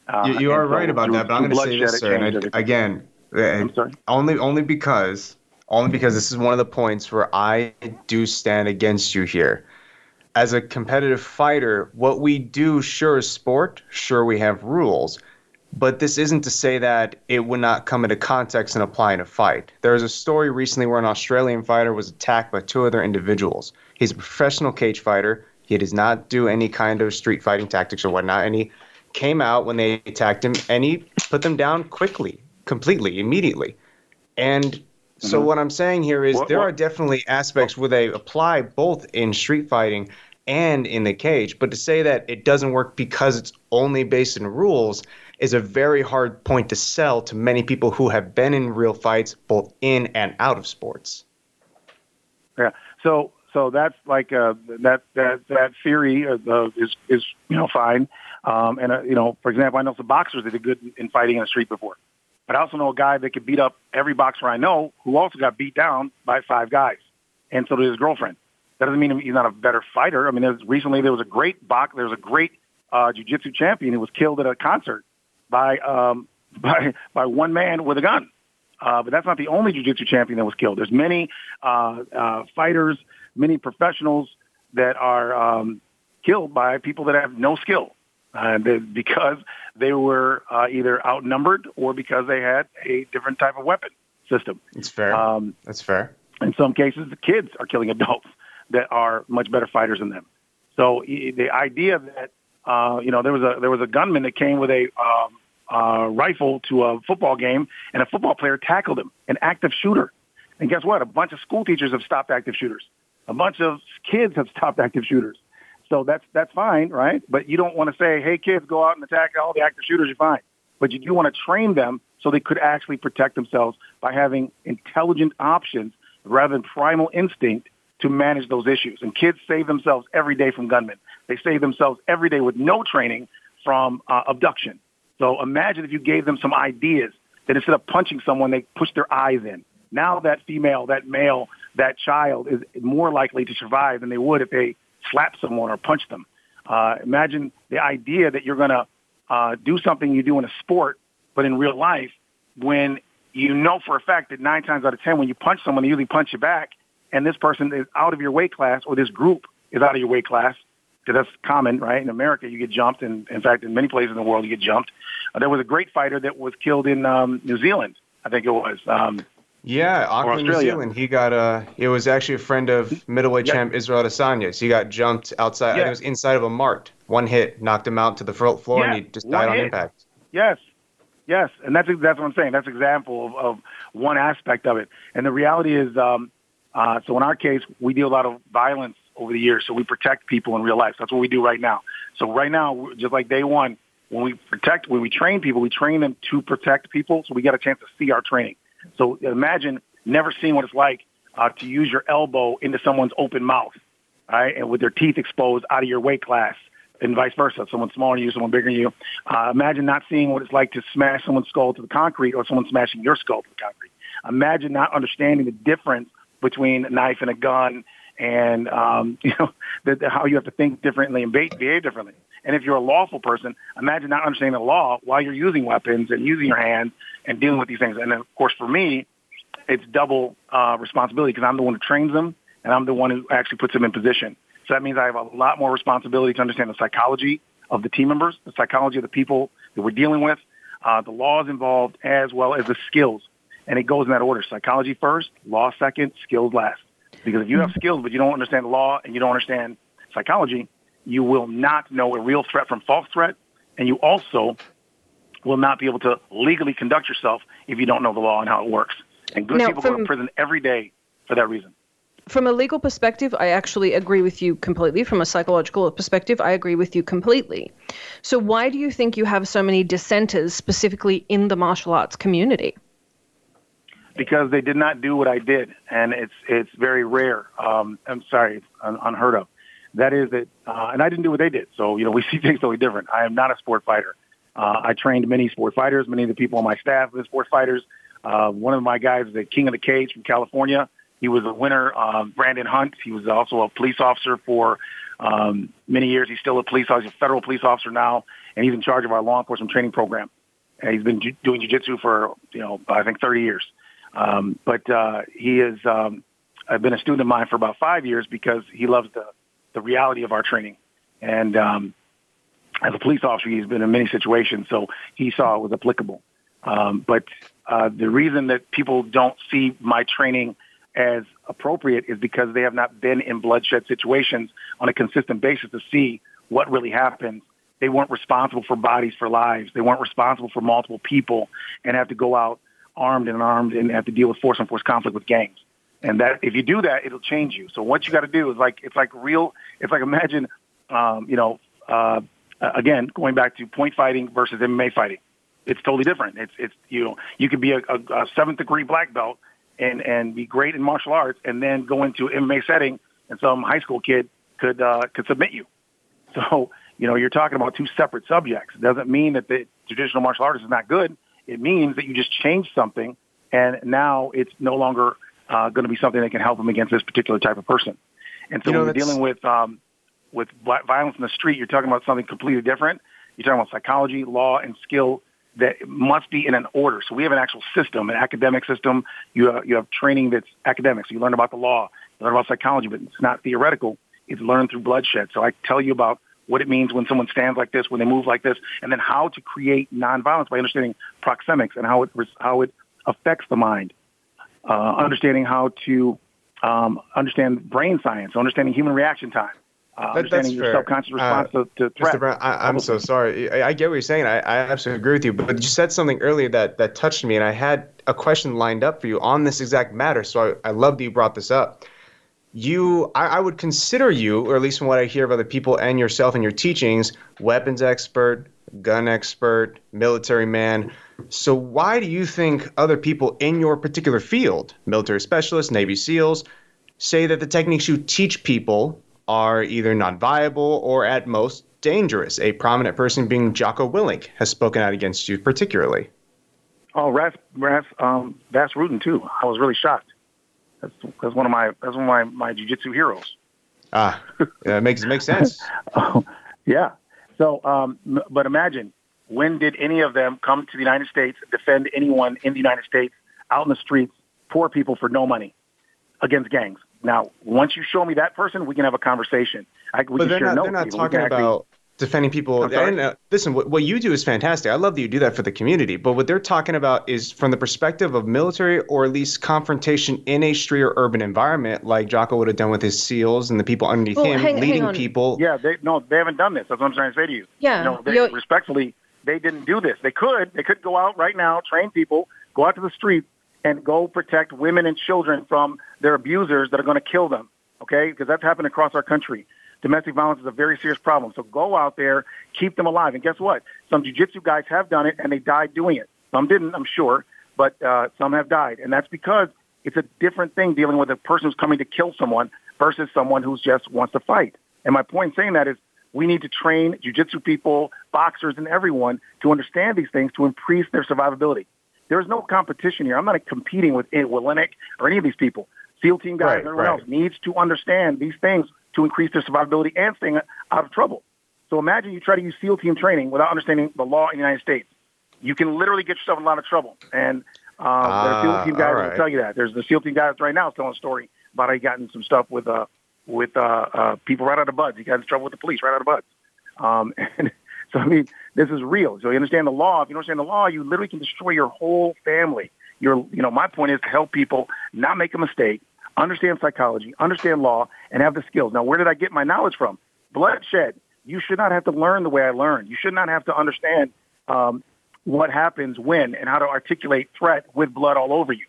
Uh, you, you are so right about through- that, but I'm going to say this, sir. And I, again, uh, I'm sorry. only only because only because this is one of the points where I do stand against you here. As a competitive fighter, what we do sure is sport, sure we have rules, but this isn't to say that it would not come into context and apply in a fight. There was a story recently where an Australian fighter was attacked by two other individuals. He's a professional cage fighter. He does not do any kind of street fighting tactics or whatnot, and he came out when they attacked him and he put them down quickly, completely, immediately. And so Mhm. what I'm saying here is What- there what- are definitely aspects where they apply both in street fighting and in the cage, but to say that it doesn't work because it's only based in rules is a very hard point to sell to many people who have been in real fights both in and out of sports. Yeah. So so that's like uh, that that that theory uh, is is you know fine. Um, and uh, you know, for example, I know some boxers that are good in, in fighting in the street before, but I also know a guy that could beat up every boxer I know who also got beat down by five guys, and so did his girlfriend. That doesn't mean he's not a better fighter. I mean, recently there was a great box, there was a great uh, jiu-jitsu champion who was killed at a concert by um, by by one man with a gun. Uh, but that's not the only jiu-jitsu champion that was killed. There's many uh, uh, fighters, many professionals that are um, killed by people that have no skill uh, they, because they were uh, either outnumbered or because they had a different type of weapon system. It's fair. Um, That's fair. in some cases, the kids are killing adults that are much better fighters than them. So the idea that uh, you know there was a there was a gunman that came with a um, uh, rifle to a football game, and a football player tackled him, an active shooter. And guess what? A bunch of school teachers have stopped active shooters. A bunch of kids have stopped active shooters. So that's that's fine, right? But you don't want to say, "Hey, kids, go out and attack all the active shooters." You're fine, but you do want to train them so they could actually protect themselves by having intelligent options rather than primal instinct to manage those issues. And kids save themselves every day from gunmen. They save themselves every day with no training from uh, abduction. So imagine if you gave them some ideas that instead of punching someone, they push their eyes in. Now that female, that male, that child is more likely to survive than they would if they slapped someone or punched them. Uh, imagine the idea that you're going to uh, do something you do in a sport, but in real life, when you know for a fact that nine times out of ten, when you punch someone, they usually punch you back, and this person is out of your weight class, or this group is out of your weight class, because that's common, right? In America, you get jumped, and in fact, in many places in the world, you get jumped. Uh, there was a great fighter that was killed in um, New Zealand, I think it was. Um, Yeah, Auckland, New. Zealand. He got uh It was actually a friend of middleweight Yeah. champ Israel Adesanya. So he got jumped outside. I think Yeah. it was inside of a mart. One hit knocked him out to the floor, and he just one died on impact. Yes, yes, and that's that's what I'm saying. That's an example of, of one aspect of it. And the reality is, um, uh, so in our case, we deal a lot of violence over the years. So we protect people in real life. That's what we do right now. So right now, just like day one, when we protect, when we train people, we train them to protect people. So we get a chance to see our training. So imagine never seeing what it's like uh, to use your elbow into someone's open mouth, right, and with their teeth exposed out of your weight class, and vice versa. Someone smaller than you, someone bigger than you. Uh, imagine not seeing what it's like to smash someone's skull to the concrete, or someone smashing your skull to the concrete. Imagine not understanding the difference between a knife and a gun, and um, you know the, the, how you have to think differently and behave differently. And if you're a lawful person, imagine not understanding the law while you're using weapons and using your hands and dealing with these things. And of course, for me, it's double uh, responsibility because I'm the one who trains them and I'm the one who actually puts them in position. So that means I have a lot more responsibility to understand the psychology of the team members, the psychology of the people that we're dealing with, uh, the laws involved, as well as the skills. And it goes in that order: psychology first, law second, skills last. Because if you have skills but you don't understand the law and you don't understand psychology, you will not know a real threat from false threat, and you also will not be able to legally conduct yourself if you don't know the law and how it works. And good Now, people go to prison every day for that reason. From a legal perspective, I actually agree with you completely. From a psychological perspective, I agree with you completely. So, why do you think you have so many dissenters specifically in the martial arts community? Because they did not do what I did, and it's it's very rare. Um, I'm sorry, it's un- unheard of. That is that, uh, and I didn't do what they did. So you know, we see things totally different. I am not a sport fighter. Uh, I trained many sport fighters. Many of the people on my staff are sport fighters. Uh, one of my guys is the King of the Cage from California. He was a winner, um, Brandon Hunt. He was also a police officer for um, many years. He's still a police officer, he's a federal police officer now, and he's in charge of our law enforcement training program. And he's been ju- doing jiu-jitsu for, you know, I think 30 years. Um, but uh, he is um, I've been a student of mine for about five years because he loves the the reality of our training. And um, as a police officer, he's been in many situations, so he saw it was applicable. Um, but uh, the reason that people don't see my training as appropriate is because they have not been in bloodshed situations on a consistent basis to see what really happens. They weren't responsible for bodies, for lives. They weren't responsible for multiple people and have to go out armed and armed and have to deal with force on force conflict with gangs. And that if you do that, it'll change you. So what you got to do is like it's like real. It's like imagine, um, you know, uh, again going back to point fighting versus MMA fighting. It's totally different. It's it's you know you could be a, a, a seventh degree black belt and and be great in martial arts, and then go into MMA setting, and some high school kid could uh, could submit you. So you know you're talking about two separate subjects. It doesn't mean that the traditional martial artist is not good. It means that you just changed something, and now it's no longer uh, going to be something that can help them against this particular type of person. And so You know, when you're dealing with um, with vi- violence in the street, you're talking about something completely different. You're talking about psychology, law, and skill that must be in an order. So we have an actual system, an academic system. You have, you have training that's academic. So you learn about the law, you learn about psychology, but it's not theoretical. It's learned through bloodshed. So I tell you about what it means when someone stands like this, when they move like this, and then how to create nonviolence by understanding proxemics and how it how it affects the mind. Uh, understanding how to um, understand brain science, understanding human reaction time, uh, That- that's understanding your fair. subconscious response Uh, to, to threat. Brown, I, I'm so sorry. I, I get what you're saying. I, I absolutely agree with you. But you said something earlier that, that touched me, and I had a question lined up for you on this exact matter. So I, I love that you brought this up. You, I, I would consider you, or at least from what I hear of other people and yourself and your teachings, weapons expert, gun expert, military man. So why do you think other people in your particular field, military specialists, Navy SEALs, say that the techniques you teach people are either not viable or at most dangerous. A prominent person being Jocko Willink has spoken out against you particularly. Oh, Ras, Ras, um, Bas Rutten too. I was really shocked. That's, that's one of my that's one of my my jujitsu heroes. Ah, that makes it makes sense. Oh, yeah. So, um, but imagine when did any of them come to the United States defend anyone in the United States out in the streets, poor people for no money against gangs? Now, once you show me that person, we can have a conversation. I, we but can they're share not, notes. they're not even. We talking can actually- about defending people. And, uh, listen, what, what you do is fantastic. I love that you do that for the community. But what they're talking about is from the perspective of military or at least confrontation in a street or urban environment, like Jocko would have done with his SEALs and the people underneath Well, him, hang- hang leading on. people. Yeah, they no, they haven't done this. That's what I'm trying to say to you. Yeah, You know, they, respectfully, they didn't do this. They could. They could go out right now, train people, go out to the streets, and go protect women and children from their abusers that are going to kill them. okay? Because that's happened across our country. Domestic violence is a very serious problem. So go out there, keep them alive. And guess what? Some jiu-jitsu guys have done it, and they died doing it. Some didn't, I'm sure, but uh, some have died. And that's because it's a different thing dealing with a person who's coming to kill someone versus someone who just wants to fight. And my point in saying that is we need to train jiu-jitsu people, boxers, and everyone to understand these things to increase their survivability. There's no competition here. I'm not competing with Willink or any of these people. SEAL team guys Right, and everyone right. else needs to understand these things to increase their survivability and staying out of trouble. So imagine you try to use SEAL team training without understanding the law in the United States. You can literally get yourself in a lot of trouble. And uh, the SEAL Ah, team guys all will tell you that. There's the SEAL team guys right now telling a story about how he got in some stuff with uh, with uh, uh, people right out of BUD/S. He got in trouble with the police right out of BUD/S. Um, and so I mean, this is real. So you understand the law. If you don't understand the law, you literally can destroy your whole family. Your, you know, my point is to help people not make a mistake, understand psychology, understand law, and have the skills. Now, where did I get my knowledge from? Bloodshed. You should not have to learn the way I learned. You should not have to understand um, what happens when and how to articulate threat with blood all over you.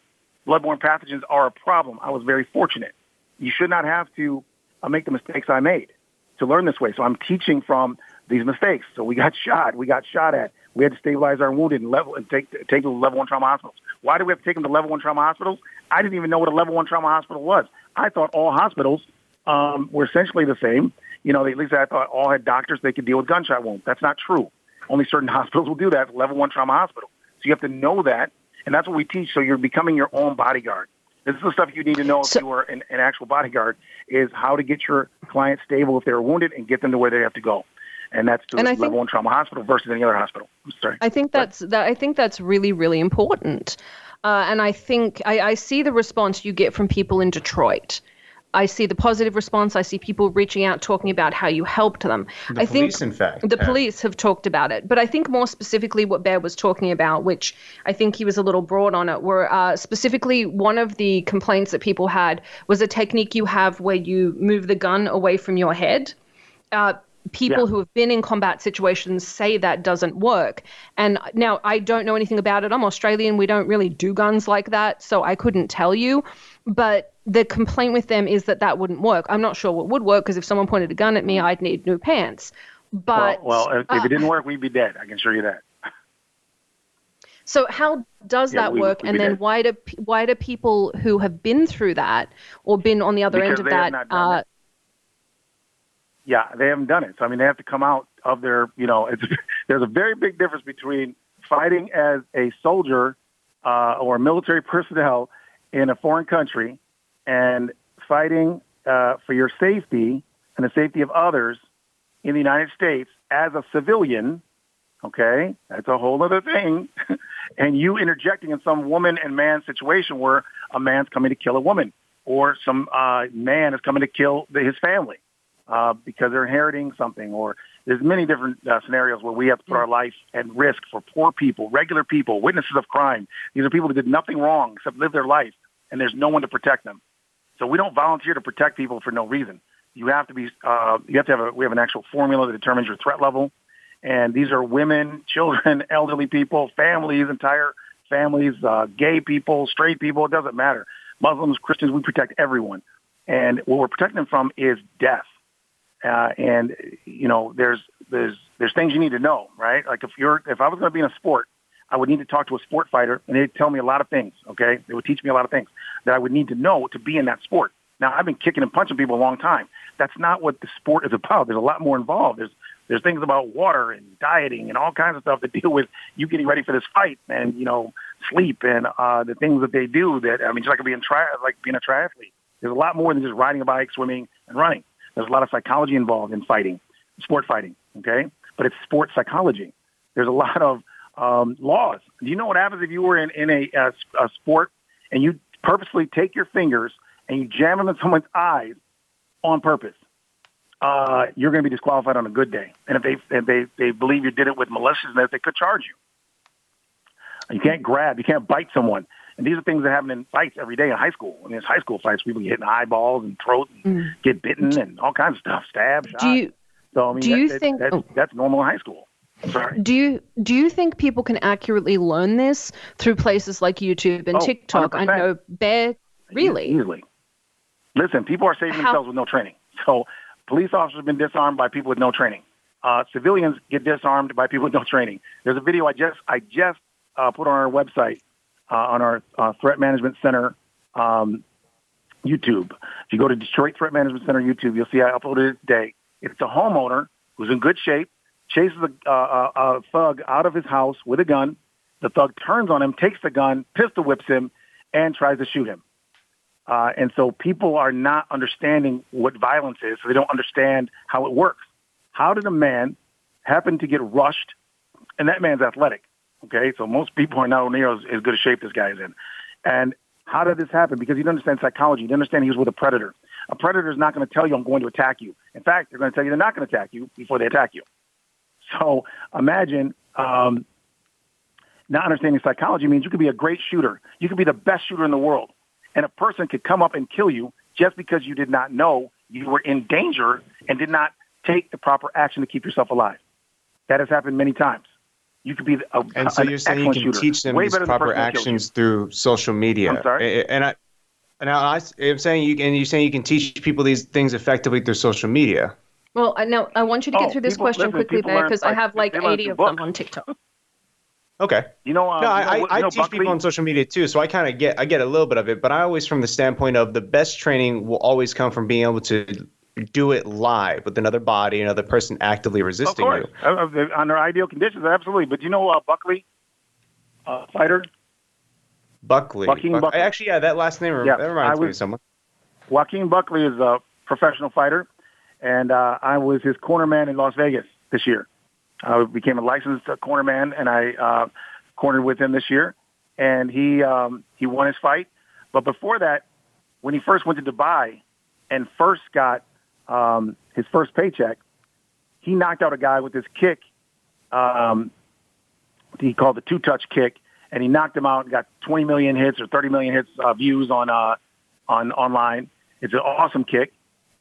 Bloodborne pathogens are a problem. I was very fortunate. You should not have to uh, make the mistakes I made to learn this way. So I'm teaching from these mistakes. So we got shot. We got shot at. We had to stabilize our wounded and level and take take them to level one trauma hospitals. Why do we have to take them to level one trauma hospitals? I didn't even know what a level one trauma hospital was. I thought all hospitals um, were essentially the same. You know, at least I thought all had doctors they could deal with gunshot wounds. That's not true. Only certain hospitals will do that. Level one trauma hospital. So you have to know that, and that's what we teach. So you're becoming your own bodyguard. This is the stuff you need to know if you are an, an actual bodyguard is how to get your client stable if they're wounded and get them to where they have to go. And that's to And I level think- one trauma hospital versus any other hospital. I'm sorry. I think that's that. I think that's really, really important. Uh, and I think I, I see the response you get from people in Detroit. I see the positive response. I see people reaching out, talking about how you helped them. The I police, think in fact, the have. police have talked about it, but I think more specifically what Bear was talking about, which I think he was a little broad on it, were uh, specifically one of the complaints that people had was a technique you have where you move the gun away from your head. Uh, people Yeah. who have been in combat situations say that doesn't work. And now I don't know anything about it. I'm Australian. We don't really do guns like that, so I couldn't tell you. But the complaint with them is that that wouldn't work. I'm not sure what would work because if someone pointed a gun at me, I'd need new pants. But well, well, if, if uh, it didn't work, we'd be dead. I can assure you that. So how does Yeah, that we- work? and then why do why do people who have been through that or been on the other end of they have that? Yeah, they haven't done it. So I mean, they have to come out of their, you know, it's, there's a very big difference between fighting as a soldier uh, or military personnel in a foreign country and fighting uh, for your safety and the safety of others in the United States as a civilian. Okay, that's a whole other thing. and you interjecting in some woman and man situation where a man's coming to kill a woman or some uh, man is coming to kill the, his family uh, because they're inheriting something, or there's many different uh, scenarios where we have to put our life at risk for poor people, regular people, witnesses of crime. These are people who did nothing wrong except live their life, and there's no one to protect them. So we don't volunteer to protect people for no reason. You have to be, uh, you have to have a, we have an actual formula that determines your threat level. And these are women, children, elderly people, families, entire families, uh, gay people, straight people, it doesn't matter. Muslims, Christians, we protect everyone. And what we're protecting them from is death. Uh, and you know, there's there's there's things you need to know, right? Like if you're if I was going to be in a sport, I would need to talk to a sport fighter, and they'd tell me a lot of things. Okay, they would teach me a lot of things that I would need to know to be in that sport. Now, I've been kicking and punching people a long time. That's not what the sport is about. There's a lot more involved. There's there's things about water and dieting and all kinds of stuff that deal with you getting ready for this fight and you know sleep and uh, the things that they do. That I mean, just like being tri- like being a triathlete. There's a lot more than just riding a bike, swimming, and running. There's a lot of psychology involved in fighting, sport fighting. Okay, but it's sports psychology. There's a lot of um, laws. Do you know what happens if you were in, in a, a, a sport and you purposely take your fingers and you jam them in someone's eyes on purpose? Uh, you're going to be disqualified on a good day. And if they if they they believe you did it with maliciousness, they could charge you. You can't grab, you can't bite someone. And these are things that happen in fights every day in high school. I mean, it's high school fights. People get hit in eyeballs and throat and get bitten and all kinds of stuff, stab, shot. Do you so I mean, do that- you that- think- that's, oh. that's normal in high school? Sorry. Do you do you think people can accurately learn this through places like YouTube and Oh, TikTok? I 100%. know Bear really. Easily. Listen, people are saving How- themselves with no training. So police officers have been disarmed by people with no training. Uh, civilians get disarmed by people with no training. There's a video I just I just uh, put on our website uh, on our uh, Threat Management Center um, YouTube. If you go to Detroit Threat Management Center YouTube, you'll see I uploaded it today. It's a homeowner who's in good shape, chases a, uh, a, a thug out of his house with a gun. The thug turns on him, takes the gun, pistol whips him, and tries to shoot him. Uh, and so people are not understanding what violence is, so they don't understand how it works. How did a man happen to get rushed? And that man's athletic. Okay, so most people are not near as, as good a shape this guy is in. And how did this happen? Because he didn't understand psychology. He didn't understand he was with a predator. A predator is not going to tell you I'm going to attack you. In fact, they're going to tell you they're not going to attack you before they attack you. So imagine um, not understanding psychology means you could be a great shooter. You could be the best shooter in the world. And a person could come up and kill you just because you did not know you were in danger and did not take the proper action to keep yourself alive. That has happened many times. You could be a, And so you're saying you excellent can shooter, teach them way these better than the proper person that killed you. actions through social media. I'm sorry? And I, and I, I'm saying you, and you're saying you can teach people these things effectively through social media. Well, I now I want you to get Oh, through this people- question listen, quickly people there because I have like 80 through of them on TikTok. Okay. You know, uh, no, I, you know, I, I know teach Buckley? people on social media too, so I kind of get I get a little bit of it, but I always from the standpoint of the best training will always come from being able to do it live with another body, another person actively resisting you. Uh, uh, under ideal conditions, absolutely. But you know, uh, Buckley, uh, fighter, Buckley. Joaquin Buck- Buckley. Actually, yeah, that last name Yeah, that reminds I me of someone. Joaquin Buckley is a professional fighter, and uh, I was his cornerman in Las Vegas this year. I became a licensed uh, cornerman, and I uh, cornered with him this year, and he um, he won his fight. But before that, when he first went to Dubai and first got um, his first paycheck, he knocked out a guy with his kick. Um, he called the two-touch kick, and he knocked him out and got 20 million hits or 30 million hits uh, views on uh, on online. It's an awesome kick,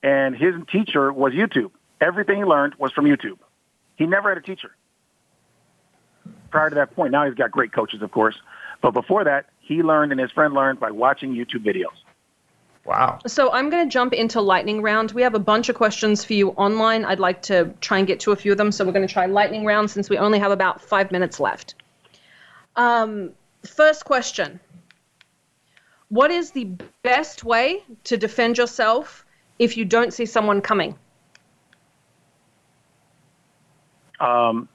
and his teacher was YouTube. Everything he learned was from YouTube. He never had a teacher prior to that point. Now he's got great coaches, of course, but before that, he learned and his friend learned by watching YouTube videos. Wow. So I'm going to jump into lightning round. We have a bunch of questions for you online. I'd like to try and get to a few of them. So we're going to try lightning round since we only have about five minutes left. Um, first question What is the best way to defend yourself if you don't see someone coming? Um,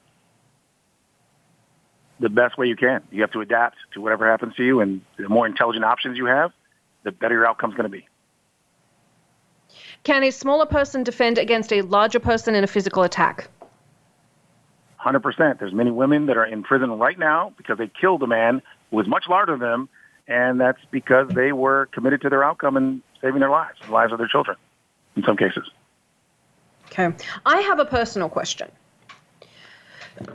the best way you can. You have to adapt to whatever happens to you, and the more intelligent options you have, the better your outcome's going to be. Can a smaller person defend against a larger person in a physical attack? 100%. There's many women that are in prison right now because they killed a man who was much larger than them, and that's because they were committed to their outcome and saving their lives, the lives of their children, in some cases. Okay. I have a personal question.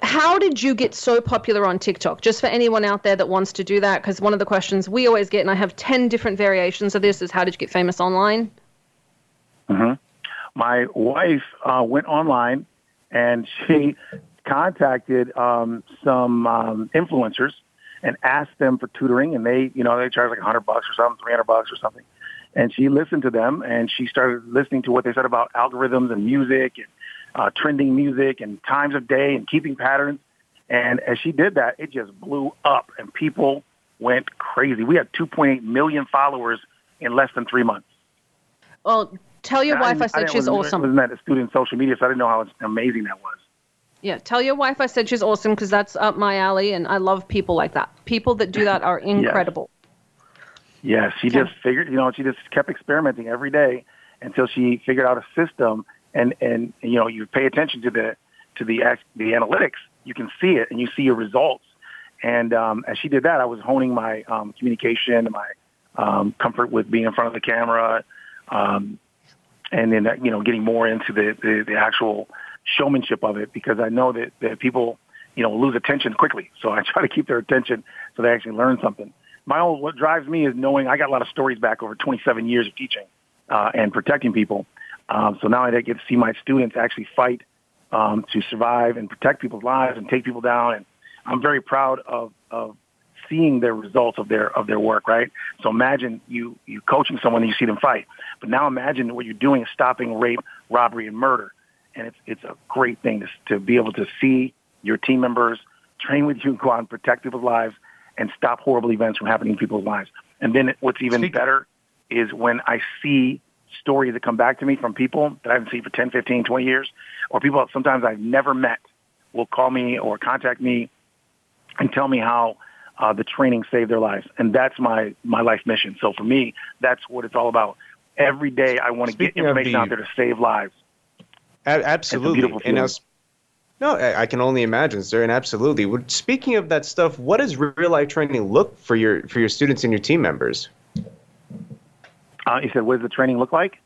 How did you get so popular on TikTok? Just for anyone out there that wants to do that, because one of the questions we always get, and I have 10 different variations of this, is how did you get famous online? hmm My wife uh, went online and she contacted um, some um, influencers and asked them for tutoring, and they, you know, they charge like a hundred bucks or something, three hundred bucks or something. And she listened to them, and she started listening to what they said about algorithms and music and uh, trending music and times of day and keeping patterns. And as she did that, it just blew up, and people went crazy. We had 2.8 million followers in less than three months. Well, tell your And wife I didn't- said didn't- she's wasn't- awesome. Wasn't that a student in social media, so I didn't know how amazing that was. Yeah, tell your wife I said she's awesome because that's up my alley, and I love people like that. People that do that are incredible. Yes, she just figured, you know, she just kept experimenting every day until she figured out a system. And and you know, you pay attention to the to the the analytics, you can see it and you see your results. And um, as she did that, I was honing my um, communication my um, comfort with being in front of the camera, um, and then you know, getting more into the, the the actual showmanship of it because I know that, that people you know lose attention quickly. So I try to keep their attention so they actually learn something my own what drives me is knowing I got a lot of stories back over 27 years of teaching uh, and protecting people. Um, so now I get to see my students actually fight um, to survive and protect people's lives and take people down. And I'm very proud of, of seeing the results of their of their work, right? So imagine you you coaching someone and you see them fight, but now imagine what you're doing is stopping rape, robbery, and murder, and it's it's a great thing to to be able to see your team members train with you, go out and protect people's lives, and stop horrible events from happening in people's lives. And then what's even better is when I see stories that come back to me from people that I haven't seen for 10, 15, 20 years, or people that sometimes I've never met will call me or contact me and tell me how uh, the training saved their lives. And that's my, my life mission. So for me, that's what it's all about. Every day I want to get information the, out there to save lives. Absolutely. And now, no, I, I can only imagine, sir, and absolutely. Speaking of that stuff, what does real life training look for your for your students and your team members? Uh, you said, what does the training look like?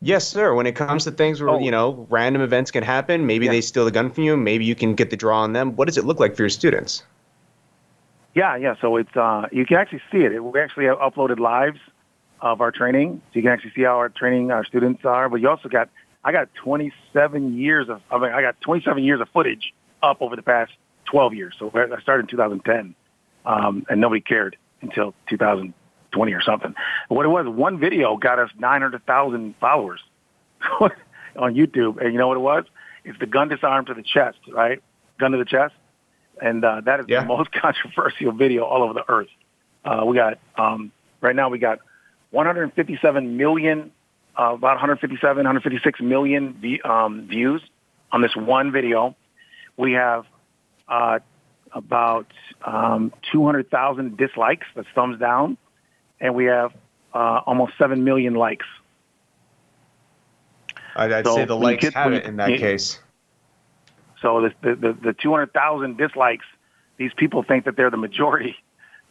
Yes, sir. When it comes to things where, oh. you know, random events can happen, maybe yeah. they steal the gun from you, maybe you can get the draw on them. What does it look like for your students? Yeah, yeah. So it's uh, you can actually see it. We actually have uploaded lives of our training, so you can actually see how our training our students are. But you also got I got 27 years of I mean I got 27 years of footage up over the past 12 years. So I started in 2010, um, and nobody cared until 2000. 20 or something. What it was, one video got us 900,000 followers on YouTube. And you know what it was? It's the gun disarm to the chest, right? Gun to the chest. And uh, that is yeah. the most controversial video all over the earth. Uh, we got, um, right now we got 157 million, uh, about 157, 156 million v- um, views on this one video. We have uh, about um, 200,000 dislikes, that's thumbs down and we have uh, almost seven million likes. I'd, I'd so say the likes get, have it in that you, case. So the the, the, two hundred thousand dislikes, these people think that they're the majority.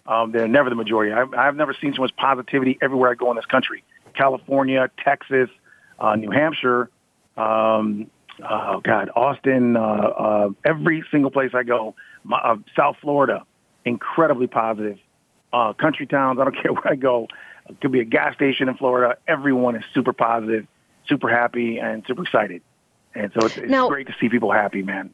Um, they're never the majority. I've, I've never seen so much positivity everywhere I go in this country. California, Texas, uh, New Hampshire, um, oh God, Austin, uh, uh, every single place I go, my, uh, South Florida, incredibly positive uh, country towns. I don't care where I go. It could be a gas station in Florida. Everyone is super positive, super happy, and super excited. And so it's, it's now, great to see people happy, man.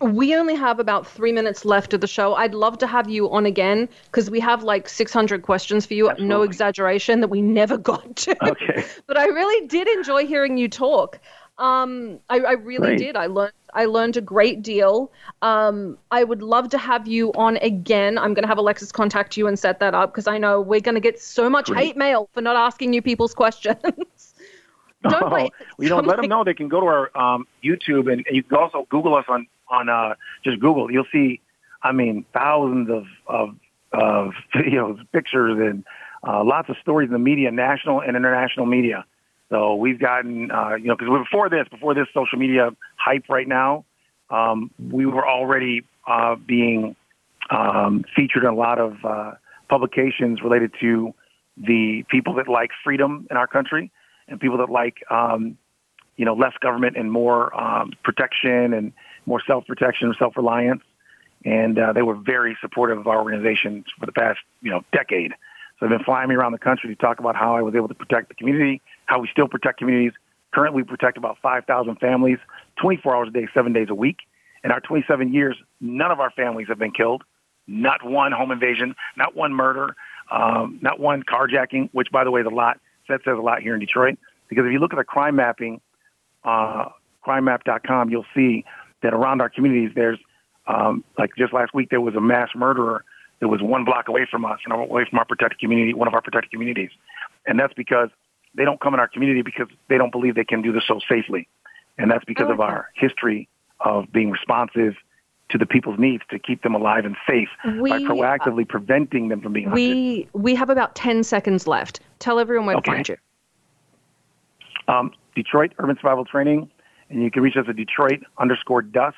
We only have about three minutes left of the show. I'd love to have you on again because we have like 600 questions for you. Absolutely. No exaggeration that we never got to. Okay. but I really did enjoy hearing you talk. Um, I, I really Great. did. I learned I learned a great deal. Um, I would love to have you on again. I'm going to have Alexis contact you and set that up because I know we're going to get so much Great. hate mail for not asking you people's questions. don't oh, you know, let them know they can go to our um, YouTube and, and you can also Google us on on uh, just Google. You'll see, I mean, thousands of of, of videos, pictures, and uh, lots of stories in the media, national and international media. So we've gotten, uh, you know, because before this, before this social media hype right now, um, we were already uh, being um, featured in a lot of uh, publications related to the people that like freedom in our country and people that like, um, you know, less government and more um, protection and more self-protection, self-reliance. And uh, they were very supportive of our organization for the past, you know, decade. So they've been flying me around the country to talk about how I was able to protect the community, how we still protect communities. Currently, we protect about 5,000 families 24 hours a day, seven days a week. In our 27 years, none of our families have been killed. Not one home invasion, not one murder, um, not one carjacking, which, by the way, is a lot. That says a lot here in Detroit. Because if you look at the crime mapping, uh, crimemap.com, you'll see that around our communities, there's um, like just last week, there was a mass murderer that was one block away from us and away from our protected community, one of our protected communities. And that's because they don't come in our community because they don't believe they can do this so safely. And that's because of our history of being responsive to the people's needs to keep them alive and safe we, by proactively uh, preventing them from being hunted. We we have about 10 seconds left. Tell everyone where okay. to find you. Um, Detroit Urban Survival Training, and you can reach us at Detroit underscore dust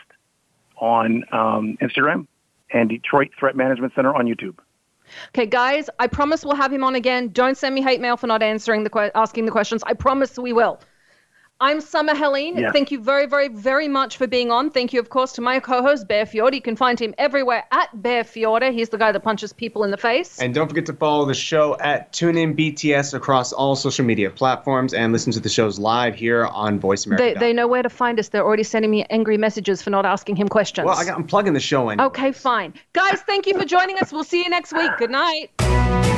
on um, Instagram and Detroit Threat Management Center on YouTube. Okay, guys, I promise we'll have him on again. Don't send me hate mail for not answering the que- asking the questions. I promise we will. I'm Summer Helene. Yes. Thank you very, very, very much for being on. Thank you, of course, to my co-host Bear Fiorda. You can find him everywhere at Bear Fiorda. He's the guy that punches people in the face. And don't forget to follow the show at TuneIn BTS across all social media platforms and listen to the shows live here on Voice America. They, they know where to find us. They're already sending me angry messages for not asking him questions. well, I got, I'm plugging the show in. Okay, fine. Guys, thank you for joining us. We'll see you next week. Good night.